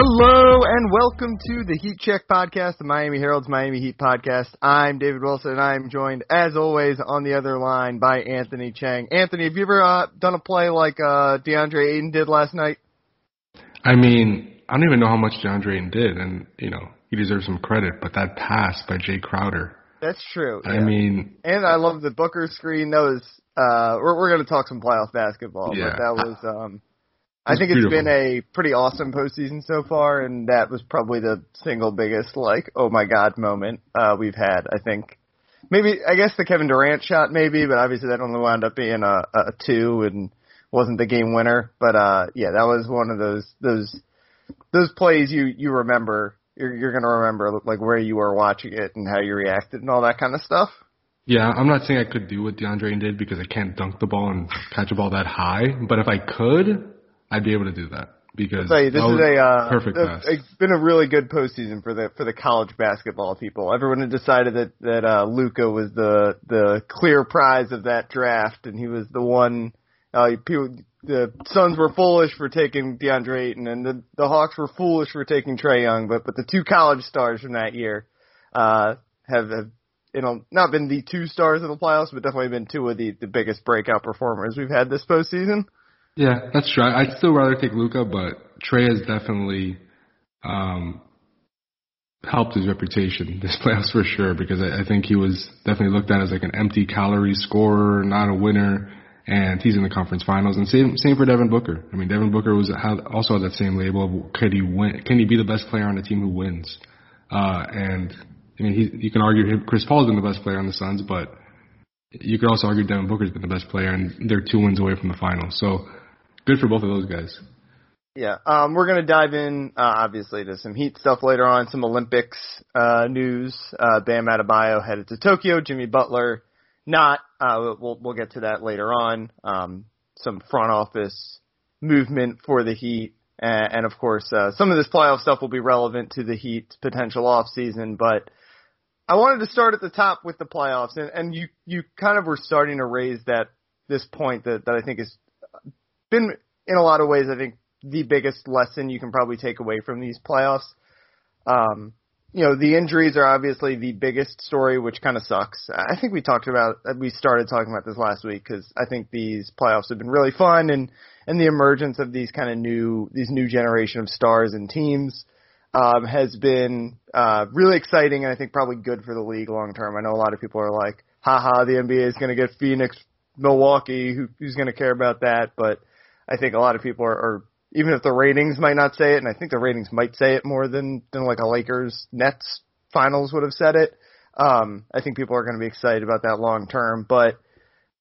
Hello and welcome to the Heat Check podcast, the Miami Herald's Miami Heat podcast. I'm David Wilson and I'm joined, as always, on the other line by Anthony Chiang. Anthony, have you ever uh, done a play like uh, DeAndre Ayton did last night? I mean, I don't even know how much DeAndre Ayton did, and you know he deserves some credit. But that pass by Jae Crowder. That's true. I yeah. mean, and I love the Booker screen. That was uh, we're we're going to talk some playoff basketball, Yeah. but that was um, I think it's beautiful. been a pretty awesome postseason so far, and that was probably the single biggest like oh my god moment uh, we've had. I think maybe I guess the Kevin Durant shot maybe, but obviously that only wound up being a, a two and wasn't the game winner. But uh, yeah, that was one of those those those plays you you remember. You're, you're gonna remember like where you were watching it and how you reacted and all that kind of stuff. yeah, I'm not saying I could do what DeAndre did because I can't dunk the ball and catch a ball that high. But if I could, I'd be able to do that because you, this is a uh, perfect pass. It's been a really good postseason for the for the college basketball people. Everyone had decided that that uh, Luka was the the clear prize of that draft, and he was the one. Uh, people, the Suns were foolish for taking DeAndre Ayton, and the the Hawks were foolish for taking Trae Young. But but the two college stars from that year uh, have have you know not been the two stars of the playoffs, but definitely been two of the the biggest breakout performers we've had this postseason. Yeah, that's true. I'd still rather take Luka, but Trae has definitely um, helped his reputation this playoffs for sure because I, I think he was definitely looked at as like an empty calorie scorer, not a winner, and he's in the conference finals. And same same for Devin Booker. I mean, Devin Booker was had, also had that same label of could he win? Can he be the best player on a team who wins? Uh, and I mean, he, you can argue Chris Paul's been the best player on the Suns, but you could also argue Devin Booker's been the best player, and they're two wins away from the finals. So good for both of those guys. Yeah, um, we're gonna dive in uh, obviously to some Heat stuff later on, some Olympics uh, news. Uh, Bam Adebayo headed to Tokyo. Jimmy Butler not. Uh, we'll we'll get to that later on. Um, some front office movement for the Heat, and, and of course uh, some of this playoff stuff will be relevant to the Heat's potential off season. But I wanted to start at the top with the playoffs, and, and you you kind of were starting to raise that this point that that I think has been in a lot of ways I think the biggest lesson you can probably take away from these playoffs. Um, you know, the injuries are obviously the biggest story, which kind of sucks. I think we talked about, we started talking about this last week because I think these playoffs have been really fun and, and the emergence of these kind of new, these new generation of stars and teams, um, has been, uh, really exciting and I think probably good for the league long term. I know a lot of people are like, haha, the NBA is going to get Phoenix, Milwaukee, who, who's going to care about that? But I think a lot of people are, are even if the ratings might not say it, and I think the ratings might say it more than than like a Lakers Nets finals would have said it. Um, I think people are going to be excited about that long term, but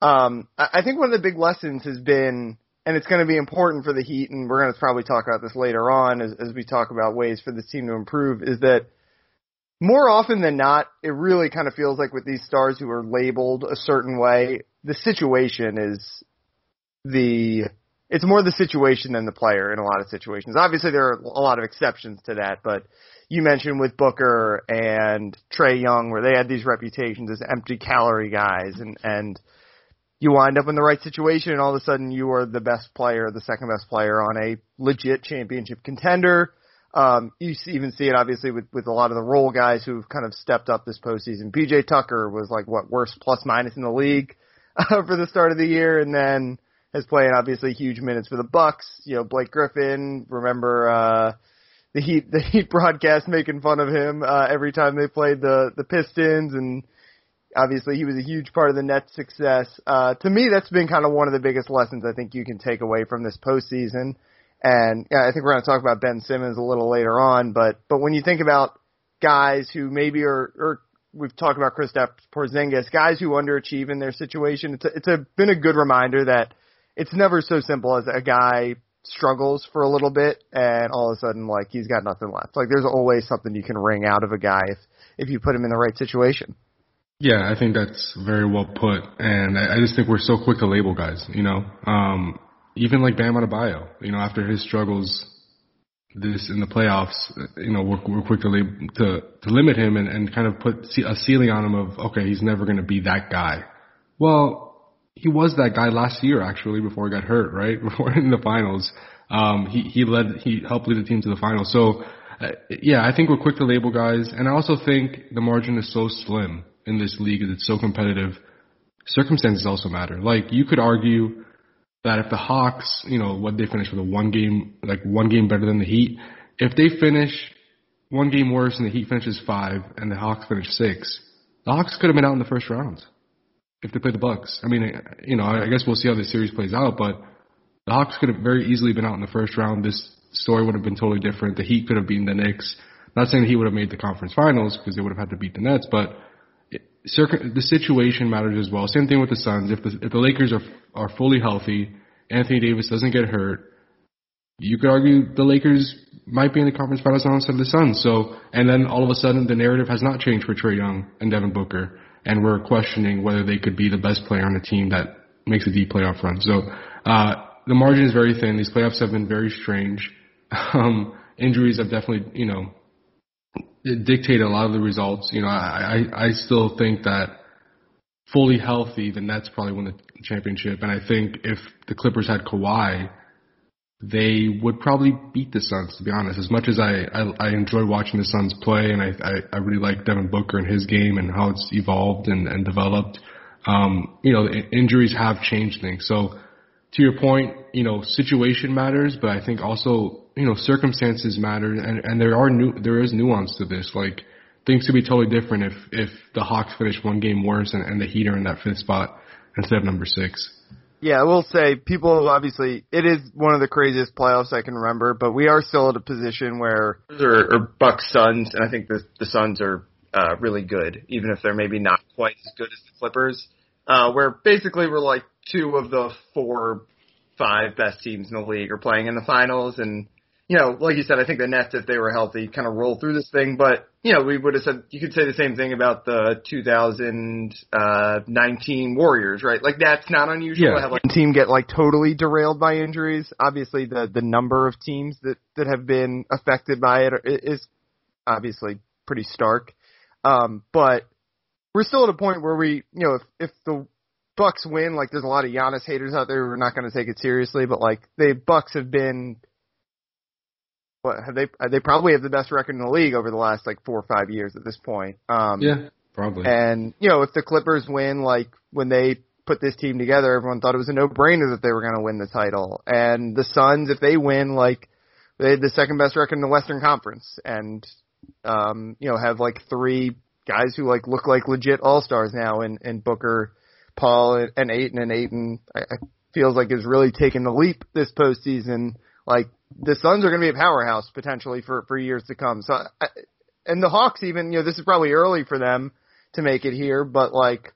um, I, I think one of the big lessons has been, and it's going to be important for the Heat, and we're going to probably talk about this later on as, as we talk about ways for this team to improve, is that more often than not, it really kind of feels like with these stars who are labeled a certain way, the situation is the it's more the situation than the player in a lot of situations. Obviously, there are a lot of exceptions to that, but you mentioned with Booker and Trae Young, where they had these reputations as empty calorie guys, and and you wind up in the right situation, and all of a sudden you are the best player, the second best player on a legit championship contender. Um, you even see it obviously with with a lot of the role guys who've kind of stepped up this postseason. PJ Tucker was like what worst plus minus in the league uh, for the start of the year, and then is playing obviously huge minutes for the Bucks. You know, Blake Griffin. Remember uh, the Heat the Heat broadcast making fun of him uh, every time they played the the Pistons, and obviously he was a huge part of the Nets' success. Uh, to me, that's been kind of one of the biggest lessons I think you can take away from this postseason. And yeah, I think we're going to talk about Ben Simmons a little later on, but but when you think about guys who maybe are, or we've talked about Kristaps Porzingis, guys who underachieve in their situation, it's a, it's a, been a good reminder that it's never so simple as a guy struggles for a little bit and all of a sudden like he's got nothing left. Like there's always something you can wring out of a guy if if you put him in the right situation. Yeah, I think that's very well put, and I, I just think we're so quick to label guys. You know, um, even like Bam Adebayo. You know, after his struggles this in the playoffs, you know, we're, we're quick to, lab, to to limit him and, and kind of put a ceiling on him of okay, he's never going to be that guy. Well, he was that guy last year actually before he got hurt, right? Before in the finals. Um, he he led he helped lead the team to the final. So uh, yeah, I think we're quick to label guys, and I also think the margin is so slim in this league as it's so competitive. Circumstances also matter. Like you could argue that if the Hawks, you know, what they finish with a one game, like one game better than the Heat, if they finish one game worse and the Heat finishes five and the Hawks finish six, the Hawks could have been out in the first round if they play the Bucks. I mean, you know, I guess we'll see how the series plays out, but the Hawks could have very easily been out in the first round. This story would have been totally different. The Heat could have beaten the Knicks. Not saying Heat would have made the conference finals because they would have had to beat the Nets, but the situation matters as well. Same thing with the Suns. If the if the Lakers are are fully healthy, Anthony Davis doesn't get hurt, you could argue the Lakers might be in the conference finals instead of the Suns. So, and then all of a sudden the narrative has not changed for Trae Young and Devin Booker, and we're questioning whether they could be the best player on the team that makes a deep playoff run. So, uh, the margin is very thin. These playoffs have been very strange. Um, injuries have definitely, you know, dictated a lot of the results. You know, I, I, I still think that fully healthy, the Nets probably win the championship. And I think if the Clippers had Kawhi, they would probably beat the Suns, to be honest. As much as I, I, I enjoy watching the Suns play and I, I, I really like Devin Booker and his game and how it's evolved and, and developed, um, you know, injuries have changed things. So to your point, you know, situation matters, but I think also, you know, circumstances matter and, and there are new, there is nuance to this. Like things could be totally different if, if the Hawks finish one game worse and, and the Heat are in that fifth spot instead of number six. Yeah, I will say people obviously it is one of the craziest playoffs I can remember, but we are still at a position where or, or Bucks Suns, and I think the the Suns are uh, really good, even if they're maybe not quite as good as the Clippers. Uh, where basically we're like two of the four, five best teams in the league are playing in the finals, and you know, like you said, I think the Nets, if they were healthy, kind of roll through this thing. But you know, we would have said you could say the same thing about the 2019 Warriors, right? Like that's not unusual yeah. to have like a team get like totally derailed by injuries. Obviously, the the number of teams that that have been affected by it is obviously pretty stark. Um, but we're still at a point where we, you know, if if the Bucks win, like there's a lot of Giannis haters out there who are not going to take it seriously, but like the Bucks have been what have they they probably have the best record in the league over the last like four or five years at this point. Um, yeah, probably. And you know, if the Clippers win, like when they put this team together, everyone thought it was a no brainer that they were going to win the title. And the Suns, if they win, like they had the second best record in the Western Conference, and um, you know, have like three guys who like look like legit all stars now, and and Booker, Paul, and Ayton, and Ayton. I, I feels like is really taking the leap this postseason. Like the Suns are going to be a powerhouse potentially for for years to come. So, I, and the Hawks even, you know, this is probably early for them to make it here, but like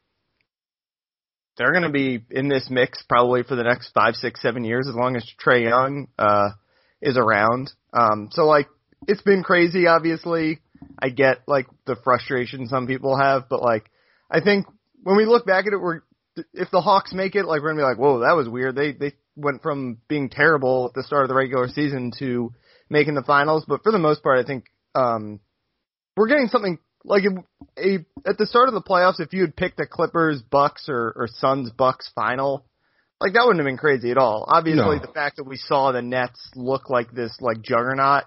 they're going to be in this mix probably for the next five, six, seven years as long as Trae Young uh, is around. Um, so like it's been crazy. Obviously, I get like the frustration some people have, but like I think when we look back at it, we're if the Hawks make it, like we're gonna be like, whoa, that was weird. They they went from being terrible at the start of the regular season to making the finals. But for the most part, I think um, we're getting something like a, a at the start of the playoffs. If you had picked a Clippers Bucks or, or Suns Bucks final, like that wouldn't have been crazy at all. Obviously, no. the fact that we saw the Nets look like this like juggernaut,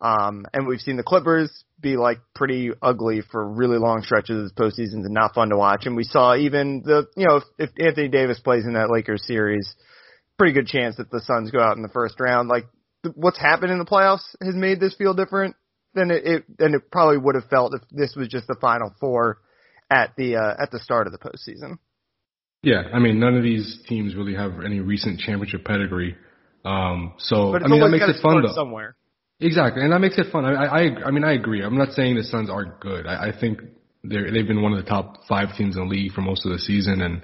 um, and we've seen the Clippers be like pretty ugly for really long stretches of postseasons and not fun to watch. And we saw even the you know if, if Anthony Davis plays in that Lakers series pretty good chance that the Suns go out in the first round. Like what's happened in the playoffs has made this feel different than it, it than it probably would have felt if this was just the final four at the uh, at the start of the postseason. Yeah, I mean none of these teams really have any recent championship pedigree. Um, so I mean that makes it fun though. Somewhere. Exactly, and that makes it fun. I, I, I mean, I agree. I'm not saying the Suns aren't good. I, I think they're they've been one of the top five teams in the league for most of the season, and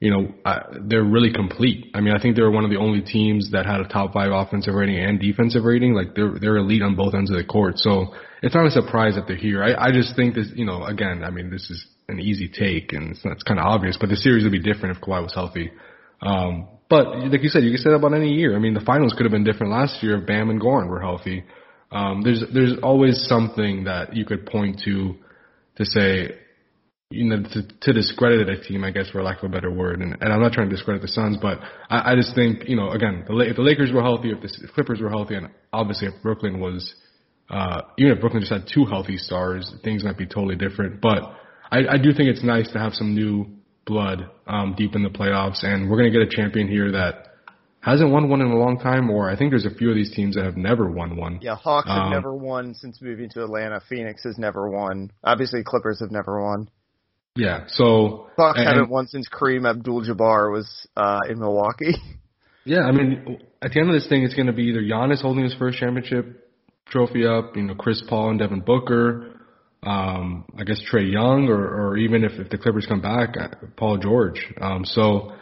you know, uh, they're really complete. I mean, I think they were one of the only teams that had a top five offensive rating and defensive rating. Like they're they're elite on both ends of the court. So it's not a surprise that they're here. I, I just think this, you know, again, I mean, this is an easy take and it's, it's kind of obvious, but the series would be different if Kawhi was healthy. Um, but like you said, you can say that about any year. I mean, the finals could have been different last year if Bam and Goran were healthy. Um, there's there's always something that you could point to to say you know, to, to discredit a team, I guess, for lack of a better word. And, and I'm not trying to discredit the Suns, but I, I just think, you know, again, the, if the Lakers were healthy, if the Clippers were healthy, and obviously if Brooklyn was, uh, even if Brooklyn just had two healthy stars, things might be totally different. But I, I do think it's nice to have some new blood um, deep in the playoffs, and we're going to get a champion here that hasn't won one in a long time, or I think there's a few of these teams that have never won one. Yeah, Hawks have um, never won since moving to Atlanta. Phoenix has never won. Obviously, Clippers have never won. Yeah, so Bucks and, haven't won since Kareem Abdul-Jabbar was uh, in Milwaukee. Yeah, I mean, at the end of this thing, it's going to be either Giannis holding his first championship trophy up, you know, Chris Paul and Devin Booker, um, I guess Trae Young, or, or even if, if the Clippers come back, uh, Paul George. Um, so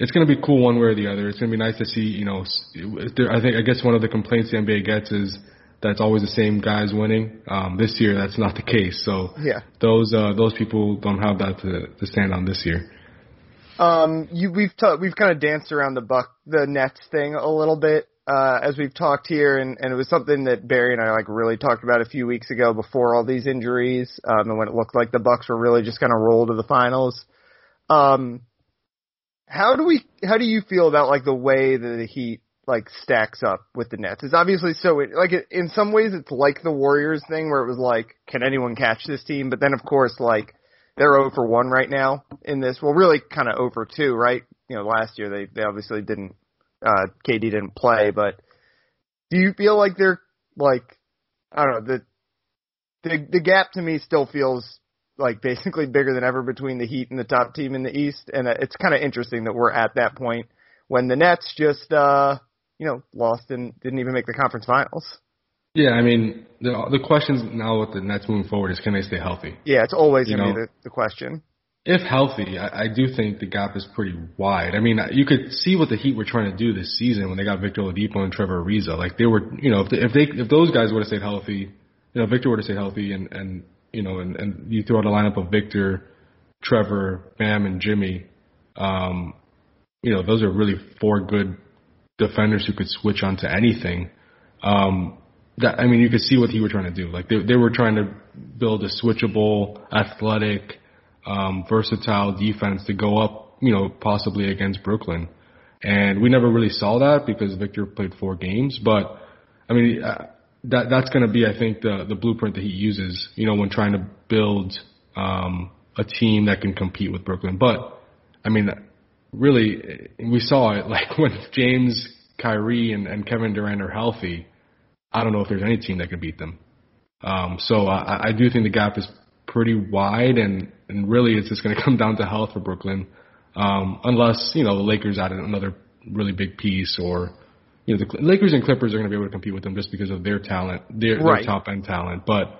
it's going to be cool one way or the other. It's going to be nice to see, you know, I think I guess one of the complaints the NBA gets is that's always the same guys winning. Um, this year, that's not the case. So yeah, those uh, those people don't have that to, to stand on this year. Um, you we've ta- we've kind of danced around the buck the Nets thing a little bit uh, as we've talked here, and, and it was something that Barry and I like really talked about a few weeks ago before all these injuries, um, and when it looked like the Bucks were really just going to roll to the finals. Um, how do we? How do you feel about like the way that the Heat like stacks up with the Nets. It's obviously so it, like it, in some ways it's like the Warriors thing where it was like, can anyone catch this team? But then of course like they're over 1 right now in this. Well, really kind of over 2, right? You know, last year they they obviously didn't uh KD didn't play, but do you feel like they're like I don't know, the the the gap to me still feels like basically bigger than ever between the Heat and the top team in the East and it's kind of interesting that we're at that point when the Nets just uh you know, lost and didn't even make the conference finals. Yeah, I mean, the the questions now with the Nets moving forward is can they stay healthy? Yeah, it's always going to be the, the question. If healthy, I, I do think the gap is pretty wide. I mean, you could see what the Heat were trying to do this season when they got Victor Oladipo and Trevor Ariza. Like they were, you know, if they, if they if those guys would have stayed healthy, you know, Victor would have stayed healthy, and and you know, and and you throw out a lineup of Victor, Trevor, Bam, and Jimmy. Um, you know, those are really four good defenders who could switch onto anything. Um, that I mean, you could see what he were trying to do. Like they they were trying to build a switchable, athletic, um, versatile defense to go up, you know, possibly against Brooklyn. And we never really saw that because Victor played four games. But I mean, uh, that that's going to be, I think, the the blueprint that he uses, you know, when trying to build um, a team that can compete with Brooklyn. But I mean, really, we saw it like when James, Kyrie, and, and Kevin Durant are healthy. I don't know if there's any team that can beat them. Um, so I, I do think the gap is pretty wide, and, and really it's just going to come down to health for Brooklyn, um, unless you know the Lakers added another really big piece, or you know the Lakers and Clippers are going to be able to compete with them just because of their talent, their, right. their top end talent. But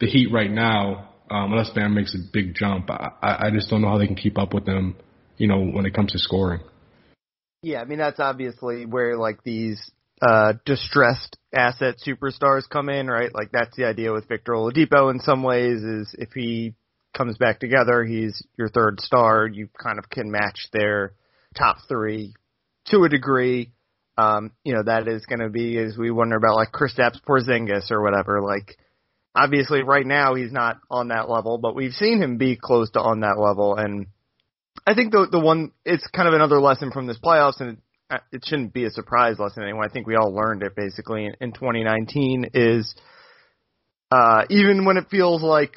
the Heat right now, um, unless Bam makes a big jump, I, I just don't know how they can keep up with them you know, when it comes to scoring. Yeah, I mean that's obviously where like these uh distressed asset superstars come in, right? Like that's the idea with Victor Oladipo in some ways is if he comes back together, he's your third star, you kind of can match their top 3 to a degree. Um, you know, that is going to be as we wonder about like Chris Kristaps Porzingis or whatever, like obviously right now he's not on that level, but we've seen him be close to on that level and I think the the one it's kind of another lesson from this playoffs, and it, it shouldn't be a surprise lesson anyway. I think we all learned it basically in, in 2019 is uh, even when it feels like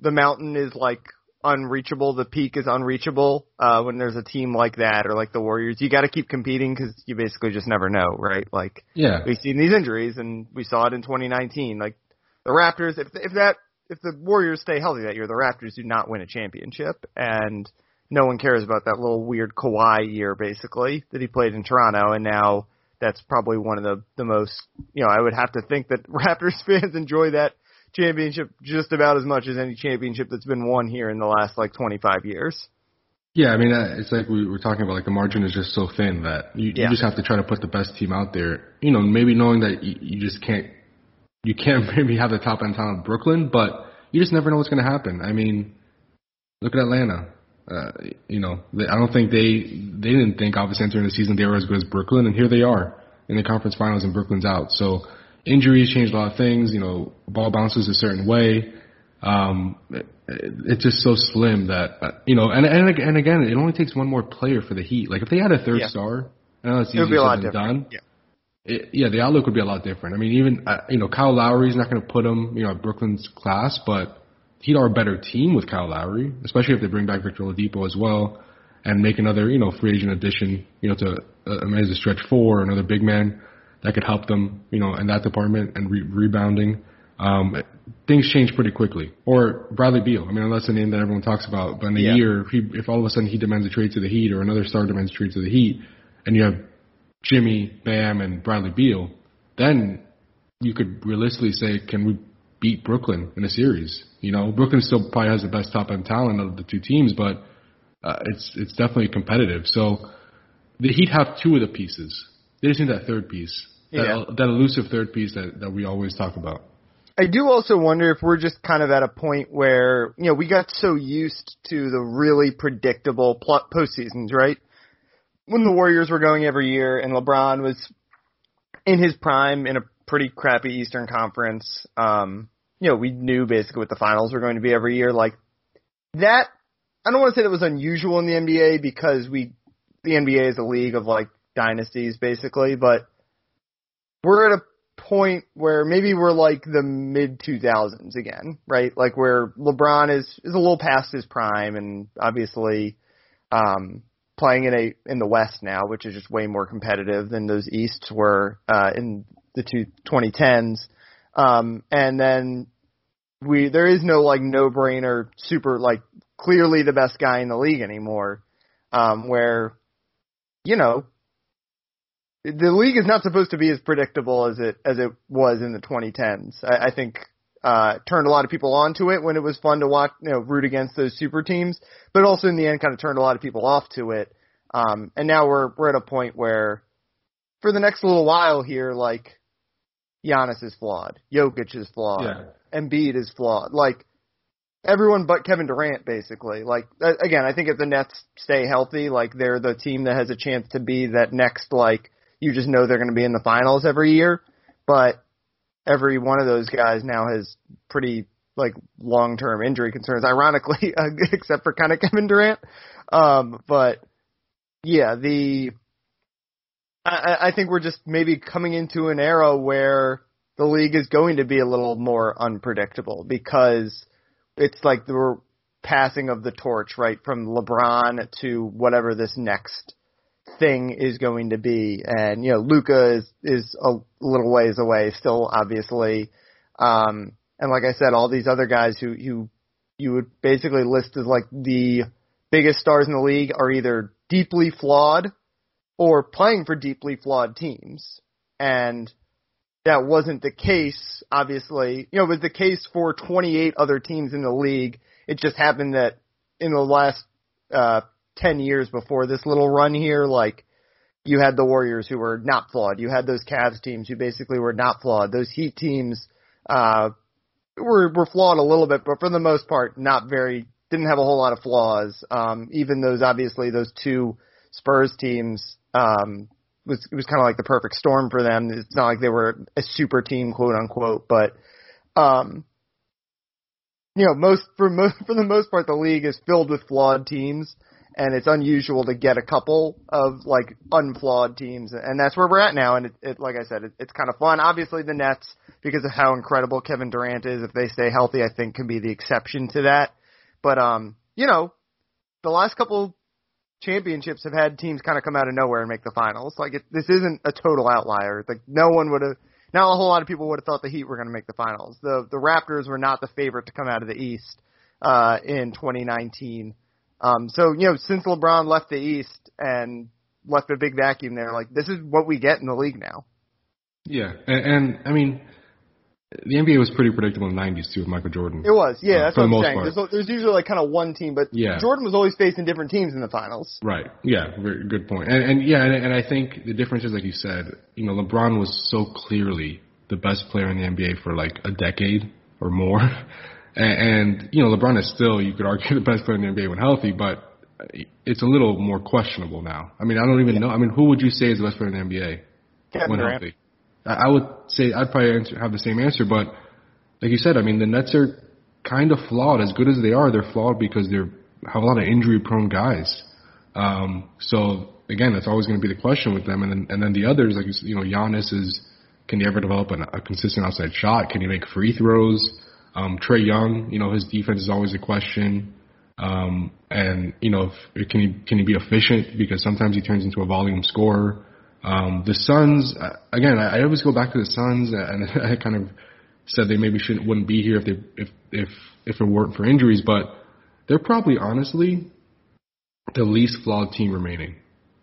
the mountain is like unreachable, the peak is unreachable. Uh, when there's a team like that or like the Warriors, you got to keep competing because you basically just never know, right? Like, yeah, we've seen these injuries and we saw it in 2019. Like the Raptors, if if that if the Warriors stay healthy that year, the Raptors do not win a championship, and no one cares about that little weird Kawhi year, basically, that he played in Toronto, and now that's probably one of the the most, you know, I would have to think that Raptors fans enjoy that championship just about as much as any championship that's been won here in the last like 25 years. Yeah, I mean, uh, it's like we were talking about, like the margin is just so thin that you, yeah. you just have to try to put the best team out there. You know, maybe knowing that you, you just can't, you can't maybe have the top end talent of Brooklyn, but you just never know what's going to happen. I mean, look at Atlanta. Uh, you know, I don't think they they didn't think obviously entering the season they were as good as Brooklyn, and here they are in the conference finals, and Brooklyn's out. So injuries changed a lot of things. You know, ball bounces a certain way. Um, it's just so slim that uh, you know, and and and again, it only takes one more player for the Heat. Like if they had a third Yeah. star, I know it's It would be easier a lot said than different. done. Yeah. It, yeah, the outlook would be a lot different. I mean, even uh, you know, Kyle Lowry's not going to put him, you know, at Brooklyn's class, but Heat are a better team with Kyle Lowry, especially if they bring back Victor Oladipo as well, and make another, you know, free agent addition, you know, to uh, as a stretch four, another big man that could help them, you know, in that department and re- rebounding. Um, things change pretty quickly. Or Bradley Beal. I mean, that's the name that everyone talks about. But in a Yeah. year, if, he, if all of a sudden he demands a trade to the Heat, or another star demands a trade to the Heat, and you have Jimmy, Bam, and Bradley Beal, then you could realistically say, can we beat Brooklyn in a series? You know, Brooklyn still probably has the best top end talent of the two teams, but uh, it's it's definitely competitive. So the Heat have two of the pieces. They just need that third piece, that, Yeah. that elusive third piece that, that we always talk about. I do also wonder if we're just kind of at a point where, you know, we got so used to the really predictable pl- postseasons, right? When the Warriors were going every year and LeBron was in his prime in a pretty crappy Eastern Conference, um, you know, we knew basically what the finals were going to be every year. Like that, I don't want to say that was unusual in the NBA because we, the NBA is a league of like dynasties basically, but we're at a point where maybe we're like the mid 2000s again, right? Like where LeBron is is a little past his prime and obviously um playing in a in the West now, which is just way more competitive than those Easts were uh in the two 2010s. Um and then we there is no like no brainer super like clearly the best guy in the league anymore. Um where you know, the league is not supposed to be as predictable as it as it was in the 2010s. I, I think uh, turned a lot of people onto it when it was fun to watch, you know, root against those super teams, but also in the end kind of turned a lot of people off to it. Um, and now we're we're at a point where, for the next little while here, like Giannis is flawed, Jokic is flawed, Yeah. Embiid is flawed, like everyone but Kevin Durant, basically. Like uh, again, I think if the Nets stay healthy, like they're the team that has a chance to be that next like you just know they're going to be in the finals every year. But every one of those guys now has pretty like long term injury concerns, ironically, except for kind of Kevin Durant. Um, but yeah, the I, I think we're just maybe coming into an era where the league is going to be a little more unpredictable because it's like the passing of the torch, right, from LeBron to whatever this next thing is going to be. And, you know, Luka is, is a little ways away still, obviously. Um, and like I said, all these other guys who, who you would basically list as like the biggest stars in the league are either deeply flawed or playing for deeply flawed teams. And that wasn't the case, obviously. You know, it was the case for 28 other teams in the league. It just happened that in the last, uh, 10 years before this little run here, like, you had the Warriors who were not flawed. You had those Cavs teams who basically were not flawed. Those Heat teams, uh, were, were flawed a little bit, but for the most part, not very, didn't have a whole lot of flaws. Um, even those, obviously, those two Spurs teams, um, was it was kind of like the perfect storm for them. It's not like they were a super team, quote unquote, but um, you know, most for most for the most part, the league is filled with flawed teams, and it's unusual to get a couple of like unflawed teams, and that's where we're at now. And it, it like I said, it, it's kind of fun. Obviously, the Nets, because of how incredible Kevin Durant is, if they stay healthy, I think can be the exception to that. But um, you know, the last couple championships have had teams kind of come out of nowhere and make the finals. Like it, this isn't a total outlier. Like no one would have, not a whole lot of people would have thought the Heat were going to make the finals. The the Raptors were not the favorite to come out of the East uh, in 2019. Um, so you know, since LeBron left the East and left a big vacuum there, like this is what we get in the league now. Yeah, and, and I mean, the NBA was pretty predictable in the '90s too with Michael Jordan. It was, yeah, Uh, that's what the I'm most saying. part. There's, there's usually like kind of one team, but Yeah. Jordan was always facing different teams in the finals. Right. Yeah. Very good point. And, and yeah, and, and I think the difference is, like you said, you know, LeBron was so clearly the best player in the NBA for like a decade or more. And, and you know, LeBron is still, you could argue, the best player in the NBA when healthy, but it's a little more questionable now. I mean, I don't even know. I mean, who would you say is the best player in the NBA Kevin when Durant. healthy? I would say I'd probably answer, have the same answer, but like you said, I mean, the Nets are kind of flawed. As good as they are, they're flawed because they're have a lot of injury prone guys. Um, so again, that's always going to be the question with them. And then, and then the others, like, you know, Giannis is, can he ever develop an, a consistent outside shot? Can he make free throws? Um, Trae Young, you know, his defense is always a question. Um, and, you know, if, can he, can he be efficient? Because sometimes he turns into a volume scorer. Um, the Suns, again, I, I always go back to the Suns and I kind of said they maybe shouldn't, wouldn't be here if they, if, if, if it weren't for injuries, but they're probably honestly the least flawed team remaining.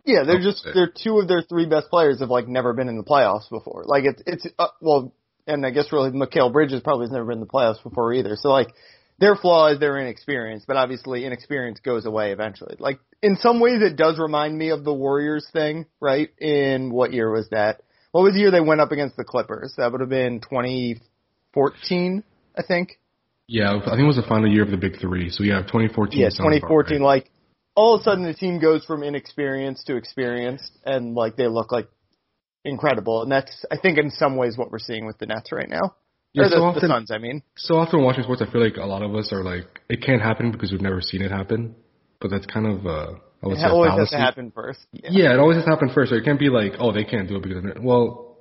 Yeah, they're just they're two of their three best players have like never been in the playoffs before. Like it's it's uh, well, and I guess really Mikal Bridges probably has never been in the playoffs before either. So like their flaw is their inexperience, but obviously inexperience goes away eventually. Like in some ways it does remind me of the Warriors thing, right? In what year was that? What was the year they went up against the Clippers? That would have been 2014, I think. Yeah, I think it was the final year of the Big Three. So yeah, 2014. Yeah, 2014. Right. Like all of a sudden the team goes from inexperienced to experienced, and like they look like incredible. And that's I think in some ways what we're seeing with the Nets right now. Yeah, or the, so often, the Suns, I mean. So often watching sports, I feel like a lot of us are like, it can't happen because we've never seen it happen. But that's kind of, uh, I would it say always has to happen first. Yeah. yeah, it always has to happen first. So it can't be like, oh, they can't do it because, well,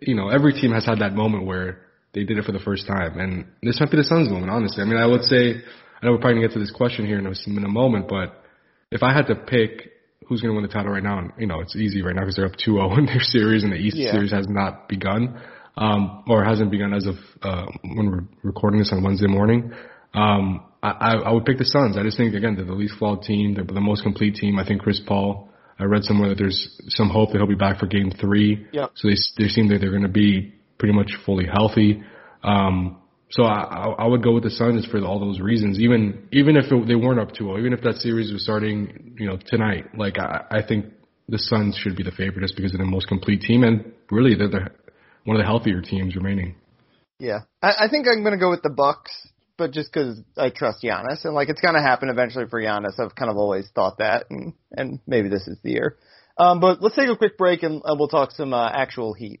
you know, every team has had that moment where they did it for the first time. And this might be the Suns moment, honestly. I mean, I would say, I know we're probably going to get to this question here in a, in a moment, but if I had to pick who's going to win the title right now, and, you know, it's easy right now because they're up 2-0 in their series and the East yeah. series has not begun, um, or hasn't begun as of, uh, when we're recording this on Wednesday morning. Um, I, I would pick the Suns. I just think, again, they're the least flawed team. They're the most complete team. I think Chris Paul, I read somewhere that there's some hope that he'll be back for game three. Yep. So they, they seem that they're going to be pretty much fully healthy. Um, so I, I would go with the Suns for all those reasons. Even even if it, they weren't up 2-0, even if that series was starting, you know, tonight, like I, I think the Suns should be the favorite just because they're the most complete team and really they're the one of the healthier teams remaining. Yeah, I, I think I'm going to go with the Bucks, but just because I trust Giannis and like it's going to happen eventually for Giannis. I've kind of always thought that, and and maybe this is the year. Um, but let's take a quick break and uh, we'll talk some uh, actual Heat.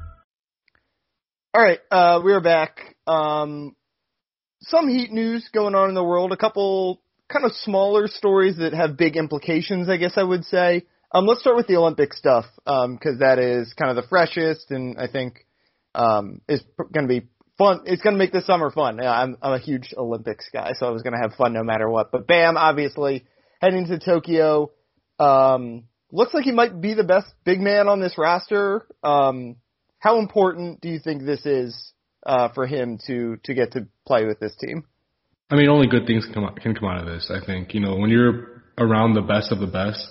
All right, uh, we are back. Um, some heat news going on in the world. A couple kind of smaller stories that have big implications, I guess I would say. Um, let's start with the Olympic stuff because um, that is kind of the freshest, and I think um, is going to be fun. It's going to make the summer fun. Yeah, I'm, I'm a huge Olympics guy, so I was going to have fun no matter what. But Bam, obviously heading to Tokyo. Um, looks like he might be the best big man on this roster. Um, how important do you think this is uh, for him to to get to play with this team? I mean, only good things can come out, can come out of this. I think you know when you're around the best of the best,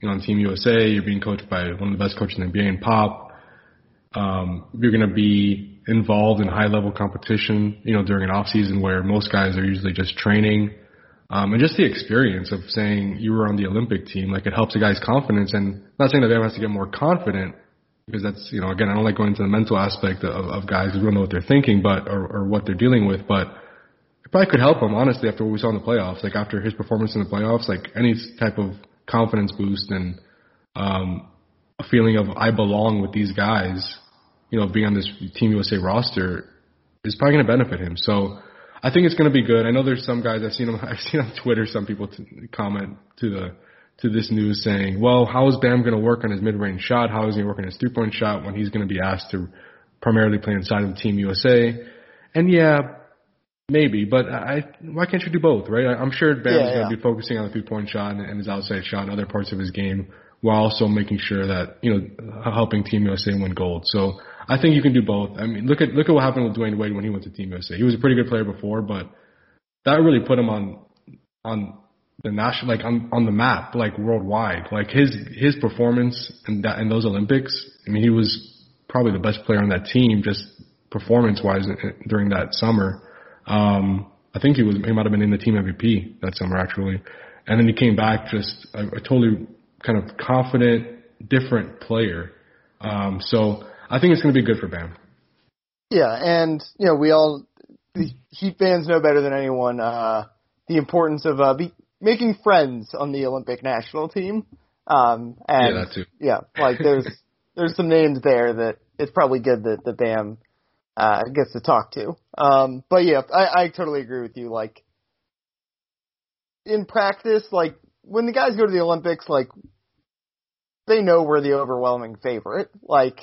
you know, on Team USA, you're being coached by one of the best coaches in the NBA and Pop. Um, you're going to be involved in high level competition, you know, during an off season where most guys are usually just training. Um, and just the experience of saying you were on the Olympic team, like it helps a guy's confidence. And not saying that everyone has to get more confident, because that's you know again I don't like going into the mental aspect of, of guys who don't know what they're thinking, but or, or what they're dealing with, but it probably could help him honestly after what we saw in the playoffs, like after his performance in the playoffs, like any type of confidence boost and um, a feeling of I belong with these guys, you know, being on this Team USA roster is probably going to benefit him. So I think it's going to be good. I know there's some guys I've seen them, I've seen on Twitter some people t- comment to the to this news saying, well, how is Bam going to work on his mid-range shot? How is he working on his three-point shot when he's going to be asked to primarily play inside of Team USA? And yeah, maybe, but I, why can't you do both, right? I'm sure Bam yeah, is going to be focusing on the three-point shot and, and his outside shot and other parts of his game while also making sure that, you know, helping Team USA win gold. So I think you can do both. I mean, look at, look at what happened with Dwyane Wade when he went to Team USA. He was a pretty good player before, but that really put him on, on the national like on on the map like worldwide like his his performance in that in those olympics i mean he was probably the best player on that team just performance wise during that summer. Um, I think he was he might have been in the team MVP that summer actually, and then he came back just a, a totally kind of confident, different player. Um, so I think it's going to be good for Bam. Yeah, and you know we all the Heat fans know better than anyone uh, the importance of uh, be, making friends on the Olympic national team. Um, and yeah, that too. Yeah, like there's there's some names there that it's probably good that the Bam uh, gets to talk to. Um, but yeah, I, I totally agree with you. Like in practice, like when the guys go to the Olympics, like they know we're the overwhelming favorite. Like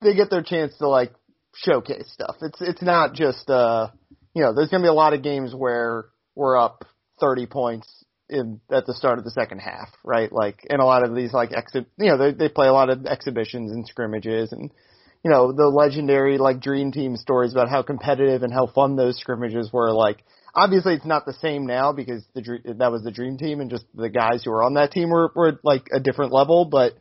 they get their chance to like showcase stuff. It's it's not just uh you know, there's gonna be a lot of games where we're up thirty points in at the start of the second half, right? Like and a lot of these like exi- you know, they they play a lot of exhibitions and scrimmages and you know, the legendary like dream team stories about how competitive and how fun those scrimmages were like obviously it's not the same now because the that was the dream team and just the guys who were on that team were were like a different level, but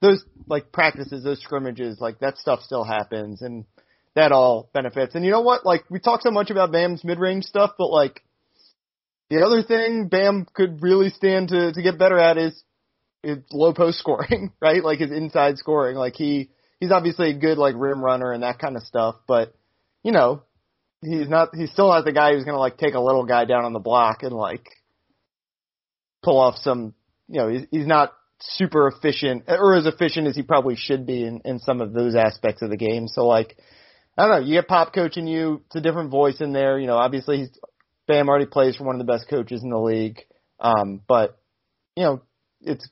those like practices, those scrimmages, like that stuff still happens and that all benefits. And you know what? Like we talk so much about Bam's mid-range stuff, but like the other thing Bam could really stand to to get better at is is low post scoring, right? Like his inside scoring. Like he he's obviously a good like rim runner and that kind of stuff, but you know, he's not he's still not the guy who's gonna like take a little guy down on the block and like pull off some you know, he's, he's not super efficient or as efficient as he probably should be in, in some of those aspects of the game. So like I don't know, you get Pop coaching you, it's a different voice in there. You know, obviously he's Bam already plays for one of the best coaches in the league. Um, but you know, it's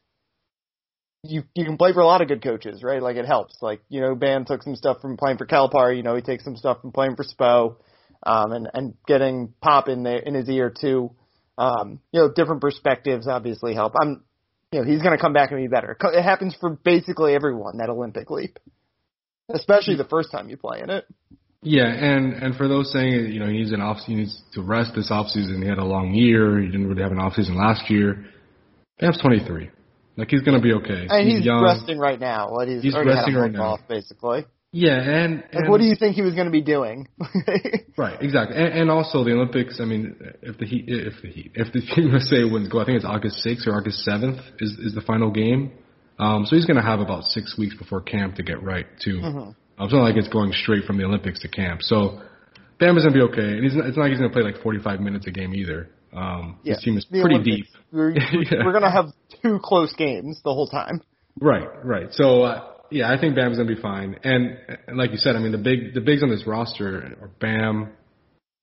you you can play for a lot of good coaches, right? Like it helps. Like you know, Bam took some stuff from playing for Calipari. You know, he takes some stuff from playing for Spo, um, and and getting Pop in there in his ear too. Um, you know, different perspectives obviously help. I'm, you know, he's going to come back and be better. It happens for basically everyone that Olympic leap, especially the first time you play in it. Yeah, and and for those saying you know he needs an off he needs to rest this off season. He had a long year. He didn't really have an off season last year. Bam's 23. Like he's gonna be okay. And he's, he's young. resting right now. What he's, He's resting right now. off, basically. Yeah, and, Like, what do you think he was going to be doing? right exactly, and, and also the Olympics. I mean, if the Heat, if the Heat, if the Team USA wins go, I think it's August 6th or August 7th is is the final game. Um, so he's gonna have about six weeks before camp to get right too. Mm-hmm. Um, it's not like it's going straight from the Olympics to camp. So Bam is gonna be okay, and he's not, it's not like he's gonna play like 45 minutes a game either. Um, Yeah, his team is the pretty Olympics. deep. We're, Yeah. we're going to have two close games the whole time. Right, right. So uh, yeah, I think Bam's gonna be fine. And, and like you said, I mean the big the bigs on this roster are Bam,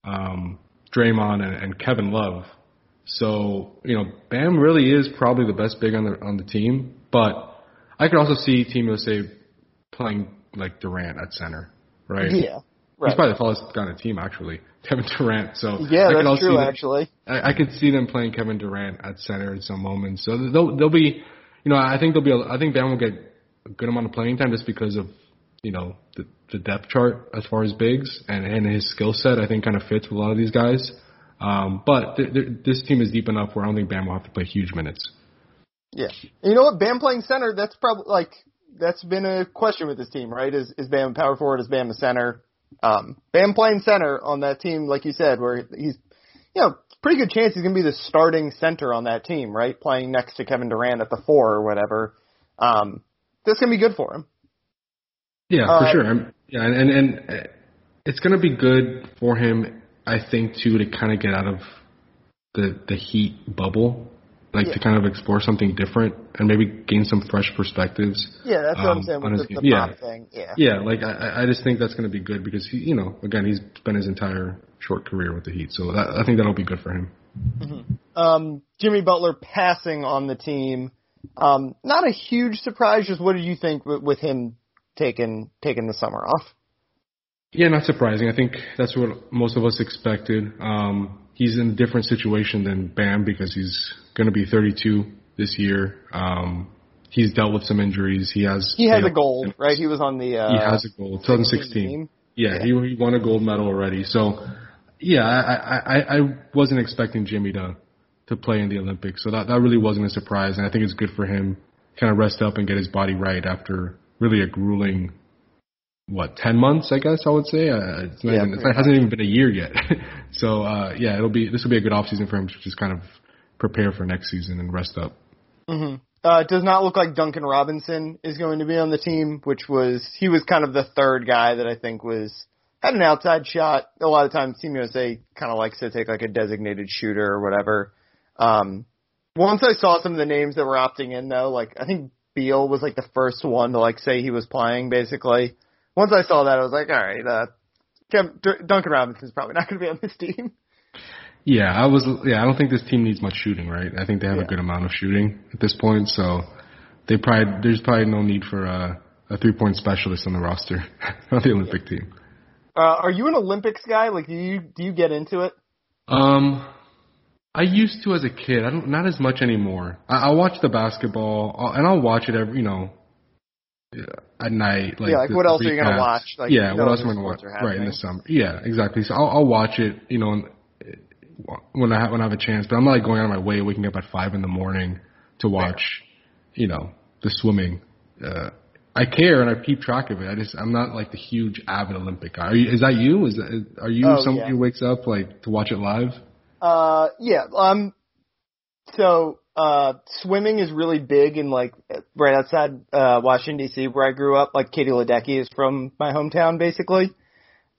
um, Draymond, and, and Kevin Love. So you know, Bam really is probably the best big on the on the team. But I could also see Team USA playing like Durant at center, right? Yeah. Right. He's probably the tallest guy on the team, actually, Kevin Durant. So Yeah, I that's true, them- actually. I, I could see them playing Kevin Durant at center at some moments. So they'll they'll be, you know, I think they'll be. a- I think Bam will get a good amount of playing time just because of, you know, the, the depth chart as far as bigs and and his skill set. I think kind of fits with a lot of these guys. Um, but th- th- this team is deep enough where I don't think Bam will have to play huge minutes. Yeah. And you know what? Bam playing center, that's probably like that's been a question with this team, right? Is is Bam a power forward? Is Bam the center? Um, Bam playing center on that team, like you said, where he's, you know, pretty good chance he's going to be the starting center on that team, right? Playing next to Kevin Durant at the four or whatever. Um, that's going to be good for him. Yeah, Uh, for sure. I'm, yeah, and and, and it's going to be good for him, I think, too, to kind of get out of the the Heat bubble, like Yeah. to kind of explore something different and maybe gain some fresh perspectives. Yeah, that's what I'm Um, saying with the, the Yeah. thing. Yeah. Yeah, like I, I- just think that's going to be good because he, you know, again, he's spent his entire short career with the Heat, so that, I think that'll be good for him. Um, Jimmy Butler passing on the team. Um, not a huge surprise. Just what did you think with, with him taking taking the summer off? Yeah, not surprising. I think that's what most of us expected. Um, he's in a different situation than Bam because he's going to be 32 this year. Um, he's dealt with some injuries. He has He has a gold, right? He was on the. Uh, He has a gold. 2016. Yeah, Yeah. He, he won a gold medal already. So, yeah, I, I, I, I wasn't expecting Jimmy to to play in the Olympics. So that that really wasn't a surprise, and I think it's good for him kind of rest up and get his body right after really a grueling what ten months, I guess I would say. Uh, it's not Yeah, even, it hasn't even been a year yet. so uh, yeah, it'll be this will be a good off season for him to just kind of prepare for next season and rest up. hmm Uh, it does not look like Duncan Robinson is going to be on the team, which was he was kind of the third guy that I think was had an outside shot. A lot of times, Team USA kind of likes to take like a designated shooter or whatever. Um, once I saw some of the names that were opting in, though, like I think Beal was like the first one to like say he was playing. Basically, once I saw that, I was like, all right, uh, Duncan Robinson's probably not going to be on this team. Yeah, I was. Yeah, I don't think this team needs much shooting, right? I think they have Yeah. a good amount of shooting at this point, so they probably there's probably no need for a, a three point specialist on the roster on the Olympic team. Uh, are you an Olympics guy? Like, do you do you get into it? Um, I used to as a kid. I don't not as much anymore. I, I watch the basketball, I'll, and I'll watch it every you know at night. Like Yeah, like, the- what else are you gonna watch? Like, yeah, what else am I gonna watch? Right in the summer. Yeah, exactly. So I'll, I'll watch it. You know, and, when I ha- when I have a chance. But I'm not like going out of my way, waking up at five in the morning to watch. You know, the swimming. Uh, I care and I keep track of it. I just I'm not like the huge avid Olympic guy. Are you, is that you? Is that, are you Oh, somebody yeah. who wakes up like to watch it live? Uh, yeah. Um, so uh, swimming is really big in like right outside uh Washington D.C. where I grew up. Like Katie Ledecky is from my hometown, basically.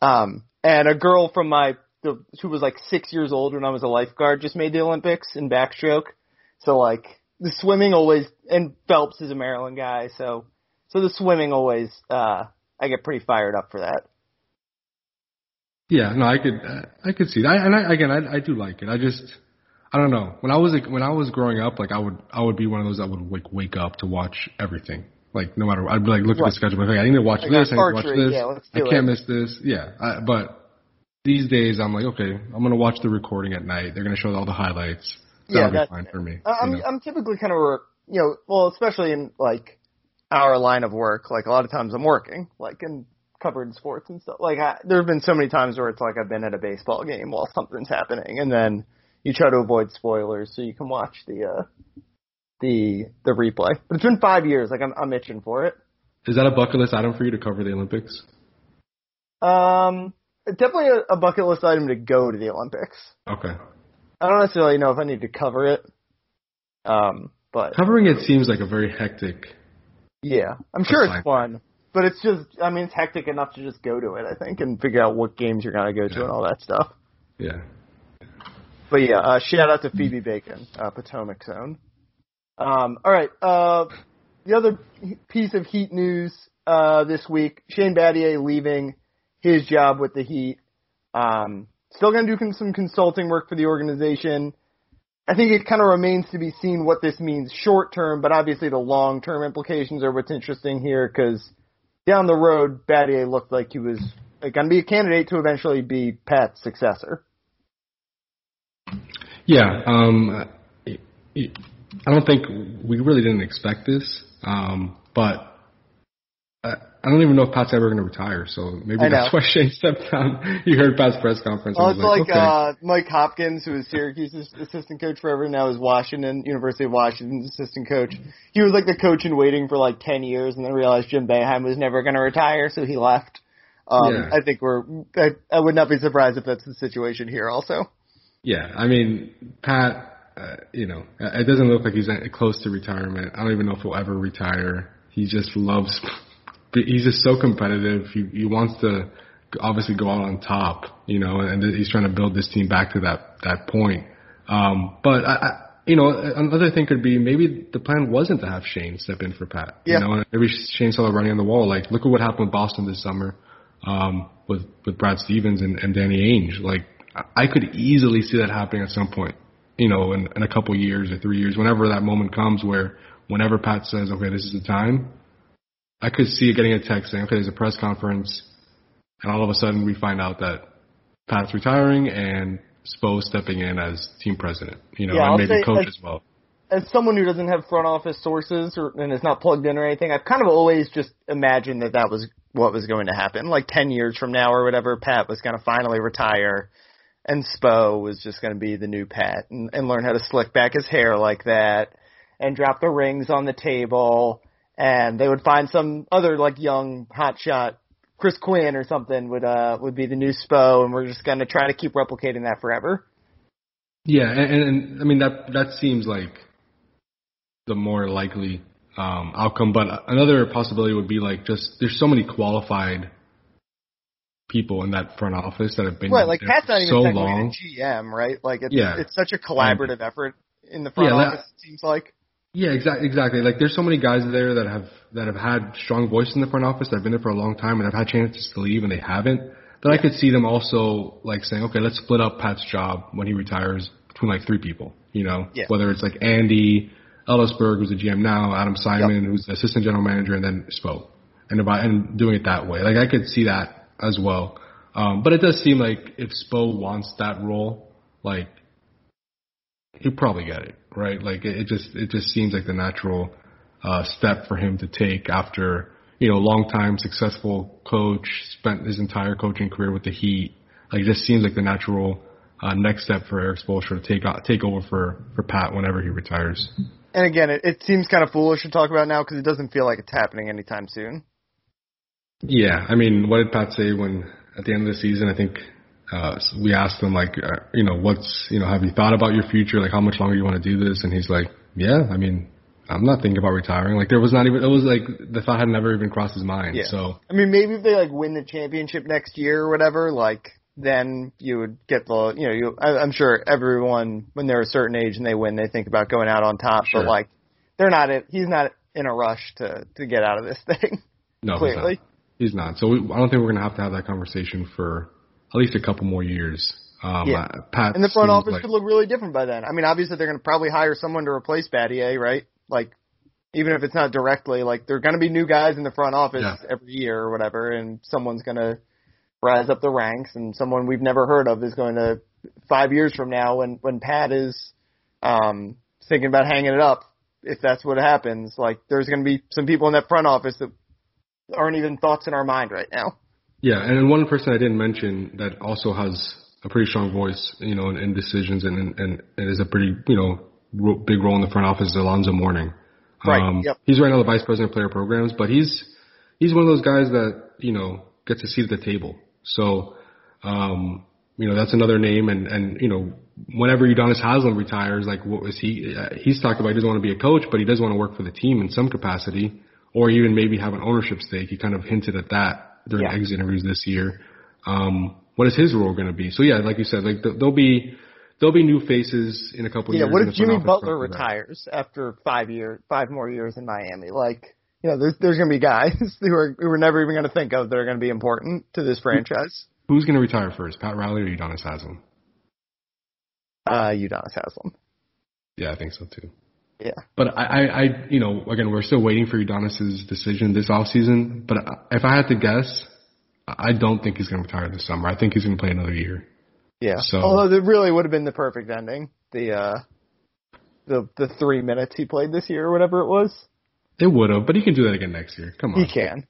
Um, and a girl from my the who was like six years old when I was a lifeguard just made the Olympics in backstroke. So like the swimming always and Phelps is a Maryland guy, so so the swimming always uh I get pretty fired up for that. Yeah, no, I could, uh, I could see that. I, and I, again, I, I do like it. I just, I don't know. When I was like, when I was growing up, like I would, I would be one of those that would like wake up to watch everything. Like no matter, I'd be like look at the schedule, like, I need to watch Like, this, I need to watch this. yeah, I can't it. miss this. Yeah, I, but these days I'm like, okay, I'm gonna watch the recording at night. They're gonna show all the highlights. Yeah, That'll be that's fine for me. I'm you know? I'm typically kind of you know well especially in like our line of work like a lot of times I'm working like in covered sports and stuff like I, there have been so many times where it's like I've been at a baseball game while something's happening and then you try to avoid spoilers so you can watch the uh the the replay but it's been five years like I'm I'm itching for it Is that a bucket list item for you to cover the Olympics? um definitely a, a bucket list item to go to the Olympics Okay. I don't necessarily know if I need to cover it um but Covering it seems like a very hectic. Yeah, I'm sure That's it's fun, but it's just, I mean, it's hectic enough to just go to it, I think, and figure out what games you're gonna go to Yeah. and all that stuff. Yeah. But yeah, uh, shout out to Phoebe Bacon, uh, Potomac Zone. Um, all right, uh, the other piece of Heat news uh, this week: Shane Battier leaving his job with the Heat. Um, still gonna do some consulting work for the organization. I think it kind of remains to be seen what this means short term, but obviously the long term implications are what's interesting here because down the road, Battier looked like he was going to be a candidate to eventually be Pat's successor. Yeah, um, I I don't think we really didn't expect this, um, but I, don't even know if Pat's ever going to retire. So maybe that's why Shane stepped down. You heard Pat's press conference. Well, it's was like, okay. uh, Mike Hopkins, who was Syracuse's assistant coach forever, now is Washington, University of Washington's assistant coach. He was like the coach in waiting for like 10 years and then realized Jim Boeheim was never going to retire, so he left. Um, Yeah. I think we're, I, I would not be surprised if that's the situation here also. Yeah, I mean, Pat, uh, you know, it doesn't look like he's close to retirement. I don't even know if he'll ever retire. He just loves, he's just so competitive. He, he wants to obviously go out on top, you know, and he's trying to build this team back to that, that point. Um, but I, I, you know, another thing could be maybe the plan wasn't to have Shane step in for Pat. Yeah. You know, and maybe Shane saw the writing on the wall. Like, look at what happened with Boston this summer, um, with, with Brad Stevens and, and Danny Ainge. Like, I- I could easily see that happening at some point, you know, in, in a couple years or three years, whenever that moment comes where whenever Pat says, okay, this is the time, I could see it getting a text saying, okay, there's a press conference, and all of a sudden we find out that Pat's retiring and Spo stepping in as team president, you know, Yeah, I'll and maybe coach like- as well. as someone who doesn't have front office sources or and is not plugged in or anything, I've kind of always just imagined that that was what was going to happen. Like ten years from now or whatever, Pat was going to finally retire, and Spo was just going to be the new Pat and, and learn how to slick back his hair like that and drop the rings on the table, and they would find some other like young hotshot Chris Quinn or something would uh would be the new Spo, and we're just gonna try to keep replicating that forever. Yeah, and, and I mean that that seems like the more likely um, outcome. But another possibility would be like just there's so many qualified people in that front office that have been right. Like there Pat's not even so long. GM, right? Like it's Yeah. it's such a collaborative effort in the front Yeah, that- office. It seems like. Yeah, exactly. Exactly. Like there's so many guys there that have that have had strong voice in the front office that have been there for a long time and have had chances to leave and they haven't. That I could see them also like saying, okay, let's split up Pat's job when he retires between like three people. You know, Yeah. whether it's like Andy Elisburg, who's the GM now, Adam Simon, who's the assistant general manager, and then Spo, and about and doing it that way. Like I could see that as well. Um, but it does seem like if Spo wants that role, like he'll probably get it, right? Like it, it just it just seems like the natural uh, step for him to take after you know long time successful coach, spent his entire coaching career with the Heat. Like it just seems like the natural uh, next step for Erik Spoelstra to take o- take over for for Pat whenever he retires. And again, it, it seems kind of foolish to talk about now because it doesn't feel like it's happening anytime soon. Yeah, I mean, what did Pat say when at the end of the season? I think uh, we asked him like, uh, you know, what's you know, have you thought about your future? Like, how much longer you want to do this? And he's like, yeah, I mean, I'm not thinking about retiring. Like, there was not even it was like the thought had never even crossed his mind. Yeah. So I mean, maybe if they like win the championship next year or whatever, like then you would get the you know you. I, I'm sure everyone when they're a certain age and they win, they think about going out on top. Sure. But like they're not. He's not in a rush to to get out of this thing. no, clearly. he's not. He's not. So we, I don't think we're gonna have to have that conversation for at least a couple more years. Um, Yeah. uh, And the front office like- could look really different by then. I mean, obviously they're going to probably hire someone to replace Battier, right? Like, even if it's not directly, like there are going to be new guys in the front office Yeah. every year or whatever, and someone's going to rise up the ranks, and someone we've never heard of is going to five years from now when when Pat is um, thinking about hanging it up. If that's what happens, like there's going to be some people in that front office that aren't even thoughts in our mind right now. Yeah, and then one person I didn't mention that also has a pretty strong voice, you know, in, in decisions and, and and is a pretty you know ro- big role in the front office is Alonzo Mourning. Right, Um, yep. He's right now the vice president of player programs, but he's he's one of those guys that you know gets a seat at the table. So, um, you know, that's another name, and and you know, whenever Udonis Haslem retires, like what was he? Uh, he's talked about he doesn't want to be a coach, but he does want to work for the team in some capacity, or even maybe have an ownership stake. He kind of hinted at that during Yeah. exit interviews this year. Um, what is his role going to be? So yeah, like you said, like th- there'll be there'll be new faces in a couple Yeah, years. what if Jimmy Butler retires after five years, five more years in Miami? Like, you know, there's there's gonna be guys who are who we're never even gonna think of that are gonna be important to this franchise. Who's going to retire first, Pat Riley or Udonis Haslem? Uh, Udonis Haslem. Yeah, I think so too. Yeah. But I, I, I, you know, again, we're still waiting for Udonis's decision this offseason. But if I had to guess, I don't think he's going to retire this summer. I think he's going to play another year. Yeah. So- Although it really would have been the perfect ending. The uh, the the three minutes he played this year or whatever it was. It would have, but he can do that again next year. Come on, He can.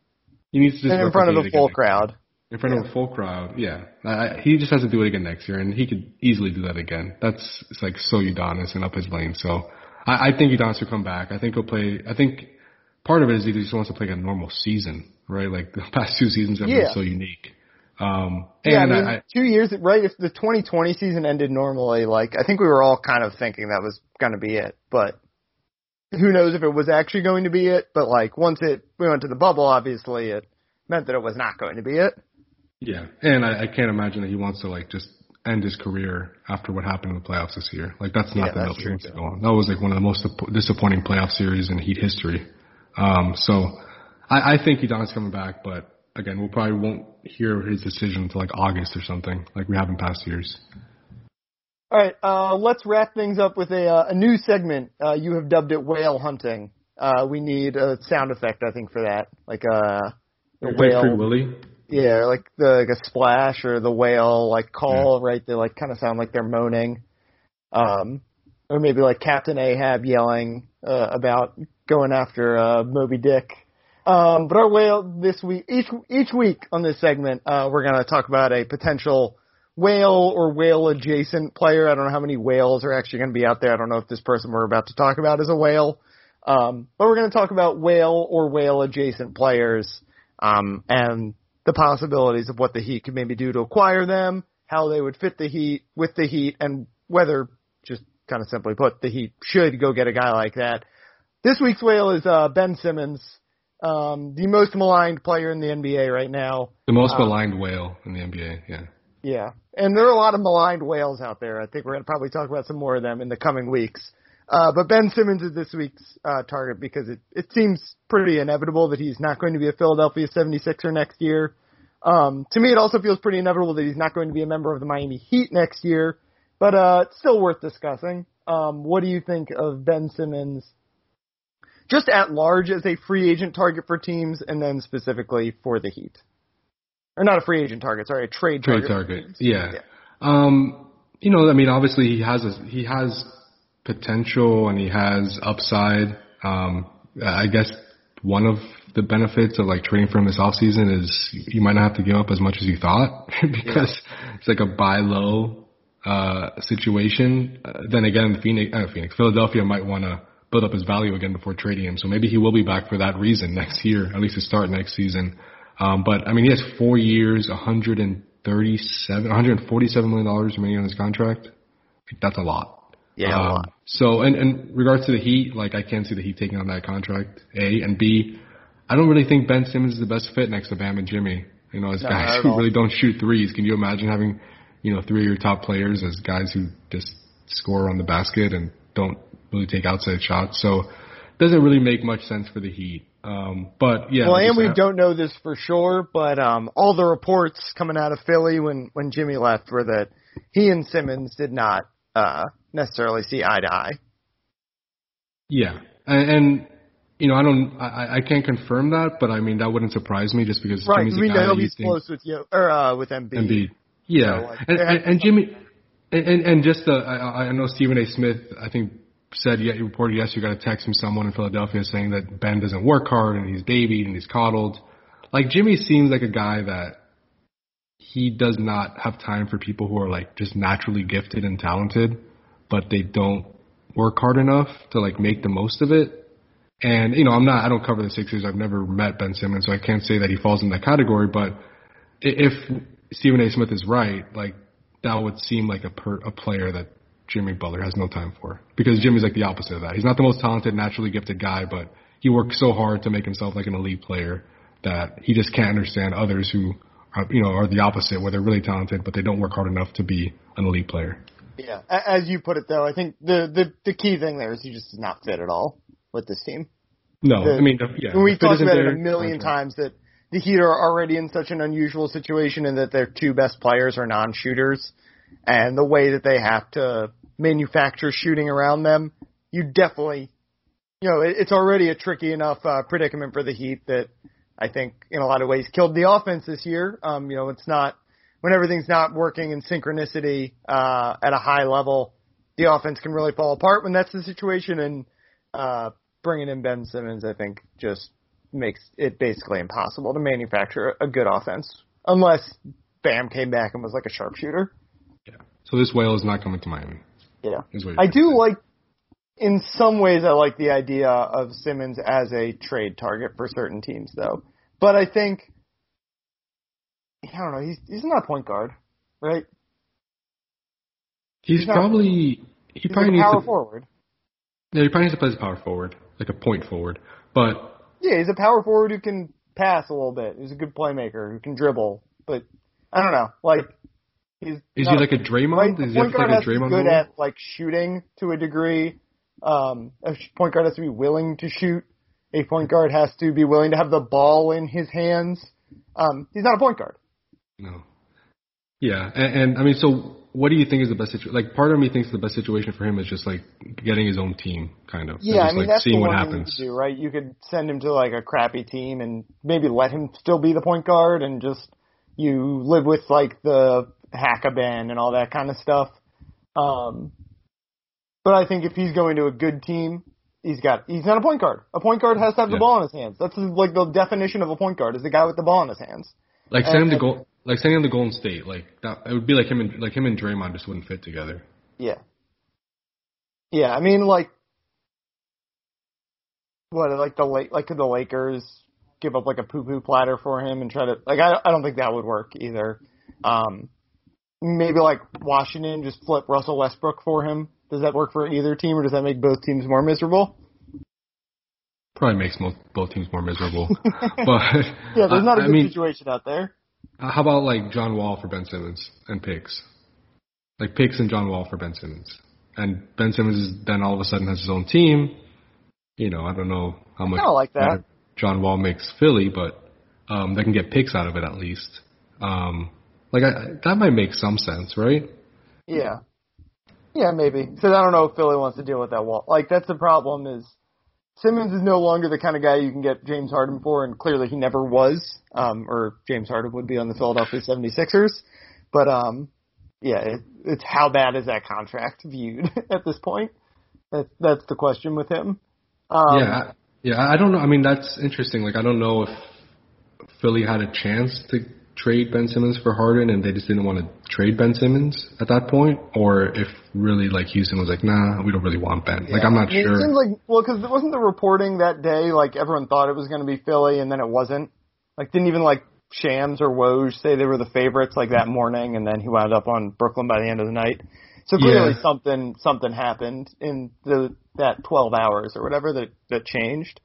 He needs to just And in front of a full crowd. In front of a full crowd, yeah. I, I- he just has to do it again next year, and he could easily do that again. That's it's like so Udonis and up his lane. So I, I think Udonis will come back. I think he'll play. I think part of it is he just wants to play like a normal season, right? Like the past two seasons have Yeah. been so unique. Um, Yeah, I and mean, I, I, two years, right? If the 2020 season ended normally, like I think we were all kind of thinking that was going to be it, but who knows if it was actually going to be it? But like once it we went to the bubble, obviously it meant that it was not going to be it. yeah, and I, I can't imagine that he wants to like just end his career after what happened in the playoffs this year. Like that's not Yeah, the true, to go on. That was like one of the most disappointing playoff series in Heat history. Um, so I, I think Udonis coming back, but again, we'll probably won't hear his decision until like August or something, like we have in past years. All right, uh, let's wrap things up with a uh, a new segment. Uh, you have dubbed it whale hunting. Uh, we need a sound effect, I think, for that, like uh, Play Free whale. Willy. Yeah, like the like a splash or the whale like call, right? They like kind of sound like they're moaning. Um, or maybe like Captain Ahab yelling uh, about going after uh, Moby Dick. Um, but our whale this week, each each week on this segment, uh, we're gonna talk about a potential whale or whale adjacent player. I don't know how many whales are actually going to be out there. I don't know if this person we're about to talk about is a whale. Um, but we're going to talk about whale or whale adjacent players. Um, and the possibilities of what the Heat could maybe do to acquire them, how they would fit the Heat with the Heat, and whether, just kind of simply put, the Heat should go get a guy like that. This week's whale is uh, Ben Simmons, um, the most maligned player in the NBA right now. The most Uh, maligned whale in the NBA. Yeah. Yeah, and there are a lot of maligned whales out there. I think we're going to probably talk about some more of them in the coming weeks. Uh, but Ben Simmons is this week's uh, target because it, it seems pretty inevitable that he's not going to be a Philadelphia 76er next year. Um, to me, it also feels pretty inevitable that he's not going to be a member of the Miami Heat next year. But uh, it's still worth discussing. Um, what do you think of Ben Simmons, just at large as a free agent target for teams, and then specifically for the Heat? Or not a free agent target, sorry, a trade Trade target. target. teams. Yeah. Um, you know, I mean, obviously he has a, he has potential and he has upside. Um, I guess one of the benefits of like trading for him this offseason is you might not have to give up as much as you thought because it's like a buy low uh, situation. Uh, then again, Phoenix, uh, Phoenix, Philadelphia might want to build up his value again before trading him. So maybe he will be back for that reason next year, at least to start next season. Um, but I mean, he has four years, 137, 147 million dollars remaining on his contract. That's a lot. Yeah, Um. So, in, in regards to the Heat, like I can't see the Heat taking on that contract. A and B, I don't really think Ben Simmons is the best fit next to Bam and Jimmy. You know, as No, guys who all. really don't shoot threes. Can you imagine having, you know, three of your top players as guys who just score on the basket and don't really take outside shots? So, it doesn't really make much sense for the Heat. Um, but yeah, Well, and we said- don't know this for sure, but um, all the reports coming out of Philly when when Jimmy left were that he and Simmons did not uh, necessarily see eye to eye. Yeah, and, and you know, I don't, I, I can't confirm that, but I mean, that wouldn't surprise me just because Right, Jimmy's guy know that you he's close with you or uh, with Embiid. Embiid. Yeah, like, and, and, and Jimmy, and, and just uh, I, I know Stephen A. Smith, I think said yeah, he reported yes, you got a text from someone in Philadelphia saying that Ben doesn't work hard and he's babied and he's coddled. Like Jimmy seems like a guy that he does not have time for people who are like just naturally gifted and talented, but they don't work hard enough to like make the most of it. And you know, I'm not, I don't cover the Sixers. I've never met Ben Simmons, so I can't say that he falls in that category. But if Stephen A. Smith is right, like that would seem like a per, a player that Jimmy Butler has no time for because Jimmy's like the opposite of that. He's not the most talented, naturally gifted guy, but he works so hard to make himself like an elite player that he just can't understand others who you know, are the opposite, where they're really talented but they don't work hard enough to be an elite player. Yeah, A- as you put it though, I think the the the key thing there is he just does not fit at all with this team. No, The- I mean, yeah, we've talked about it a million times that the Heat are already in such an unusual situation and that their two best players are non-shooters, and the way that they have to manufacture shooting around them, you definitely, you know, it, it's already a tricky enough uh, predicament for the Heat that I think in a lot of ways killed the offense this year. Um, you know, it's not when everything's not working in synchronicity uh, at a high level, the offense can really fall apart when that's the situation. And uh, bringing in Ben Simmons, I think, just makes it basically impossible to manufacture a good offense unless Bam came back and was like a sharpshooter. Yeah. So this whale is not coming to Miami. Yeah. Is what you're I do like, in some ways, I like the idea of Simmons as a trade target for certain teams, though. But I think, I don't know, he's he's not a point guard, right? He's he's not- probably he He's probably like a needs power to forward. yeah he probably needs to play as a power forward, like a point forward. But Yeah, he's a power forward who can pass a little bit. He's a good playmaker who can dribble, but I don't know, like he's is he like a Draymond? Right, Is he like a Draymond good role? at like shooting to a degree. Um, a point guard has to be willing to shoot. A point guard has to be willing to have the ball in his hands. Um, he's not a point guard. No. Yeah, and, and I mean, so what do you think is the best situation? Like, part of me thinks the best situation for him is just like getting his own team, kind of. Yeah, I mean like, that's seeing the what one thing you do, right? You could send him to like a crappy team and maybe let him still be the point guard and just you live with like the Hack-a-Ben and all that kind of stuff. Um, but I think if he's going to a good team, he's got he's not a point guard. A point guard has to have the Yeah. ball in his hands. That's like the definition of a point guard is the guy with the ball in his hands. Like sending him to Gold, like sending him to Golden State, like that. It would be like him and like him and Draymond just wouldn't fit together. Yeah. Yeah, I mean like what like the late like could the Lakers give up like a poo poo platter for him and try to like I I don't think that would work either. Um, maybe like Washington just flip Russell Westbrook for him. Does that work for either team, or does that make both teams more miserable? Probably makes most, both teams more miserable. but Yeah, there's not a I good mean, situation out there. Uh, How about like John Wall for Ben Simmons and picks? Like picks and John Wall for Ben Simmons. And Ben Simmons is then all of a sudden has his own team. You know, I don't know how much I like that. John Wall makes Philly, but um, they can get picks out of it at least. Um, like I, that might make some sense, right? Yeah. Yeah, maybe. Because I don't know if Philly wants to deal with that wall. Like that's the problem is Simmons is no longer the kind of guy you can get James Harden for, and clearly he never was. Um, or James Harden would be on the Philadelphia 76ers. But um, yeah, it, it's how bad is that contract viewed at this point? That's that's the question with him. Um, yeah, yeah. I don't know. I mean, that's interesting. Like, I don't know if Philly had a chance to trade Ben Simmons for Harden, and they just didn't want to trade Ben Simmons at that point, or if really like Houston was like, nah, we don't really want Ben. Like, I'm not It sure. seems like well, because it wasn't the reporting that day like everyone thought it was going to be Philly, and then it wasn't. Like, didn't even like Shams or Woj say they were the favorites like that morning, and then he wound up on Brooklyn by the end of the night. So clearly Yeah. something something happened in the that 12 hours or whatever that that changed.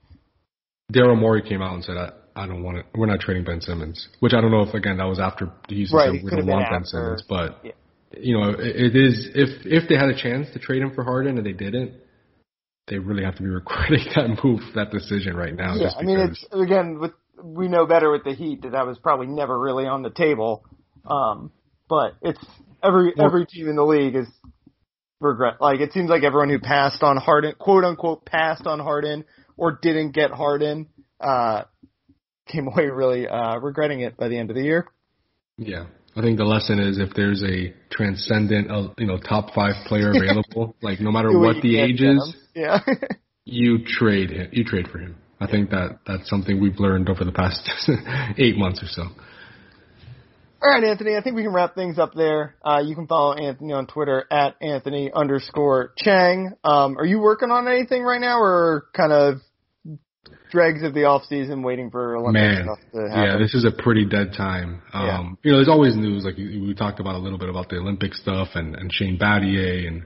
Daryl Morey came out and said, I, don't want it. We're not trading Ben Simmons, which I don't know if again that was after Houston Right, said we don't want Ben. Simmons, but Yeah. you know, it, it is if if they had a chance to trade him for Harden and they didn't, they really have to be regretting that move, that decision right now. Yeah, I mean it's again with we know better with the Heat that that was probably never really on the table. Um, but it's every Well- every team in the league is regret. Like it seems like everyone who passed on Harden, quote unquote, passed on Harden or didn't get Harden, uh, came away really uh, regretting it by the end of the year. Yeah, I think the lesson is if there's a transcendent, uh, you know, top five player available, like no matter what the age is. Yeah. you trade him. You trade for him. I think that that's something we've learned over the past eight months or so. All right, Anthony. I think we can wrap things up there. Uh, you can follow Anthony on Twitter at Anthony underscore Chiang. Um, are you working on anything right now, or kind of dregs of the off season, waiting for Olympic Man, stuff to happen? yeah, this is a pretty dead time. Um, You know, there's always news. Like we we talked about a little bit about the Olympic stuff and and Shane Battier and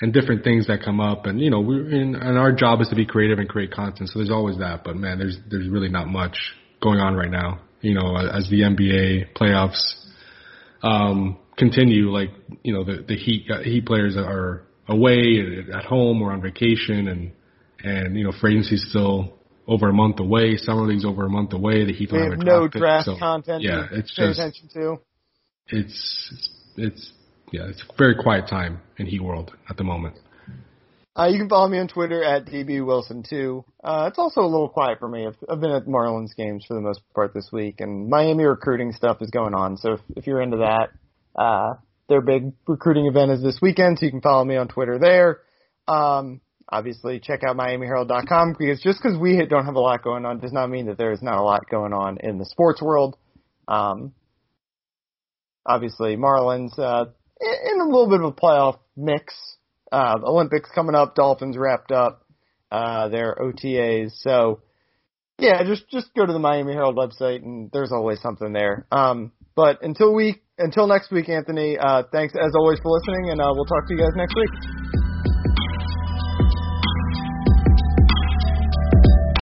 and different things that come up. And you know, we and, and our job is to be creative and create content. So there's always that. But man, there's there's really not much going on right now. You know, as the NBA playoffs um, continue, like you know, the the Heat uh, Heat players are away at home or on vacation, and and you know, free agency's still over a month away. Summer league's over a month away. The Heat don't have have no draft pick, so, content Yeah, to it's pay just attention to. it's it's it's yeah, it's a very quiet time in Heat world at the moment. Uh, you can follow me on Twitter at dbwilson2. Uh, it's also a little quiet for me. I've, I've been at Marlins games for the most part this week, and Miami recruiting stuff is going on. So if, if you're into that, uh, their big recruiting event is this weekend, so you can follow me on Twitter there. Um, obviously, check out MiamiHerald.com because just because we don't have a lot going on does not mean that there is not a lot going on in the sports world. Um, obviously, Marlins uh, in a little bit of a playoff mix. Uh, Olympics coming up, Dolphins wrapped up uh, their OTAs. So yeah, just just go to the Miami Herald website and there's always something there. Um, but until we until next week, Anthony, uh, thanks as always for listening, and uh, we'll talk to you guys next week.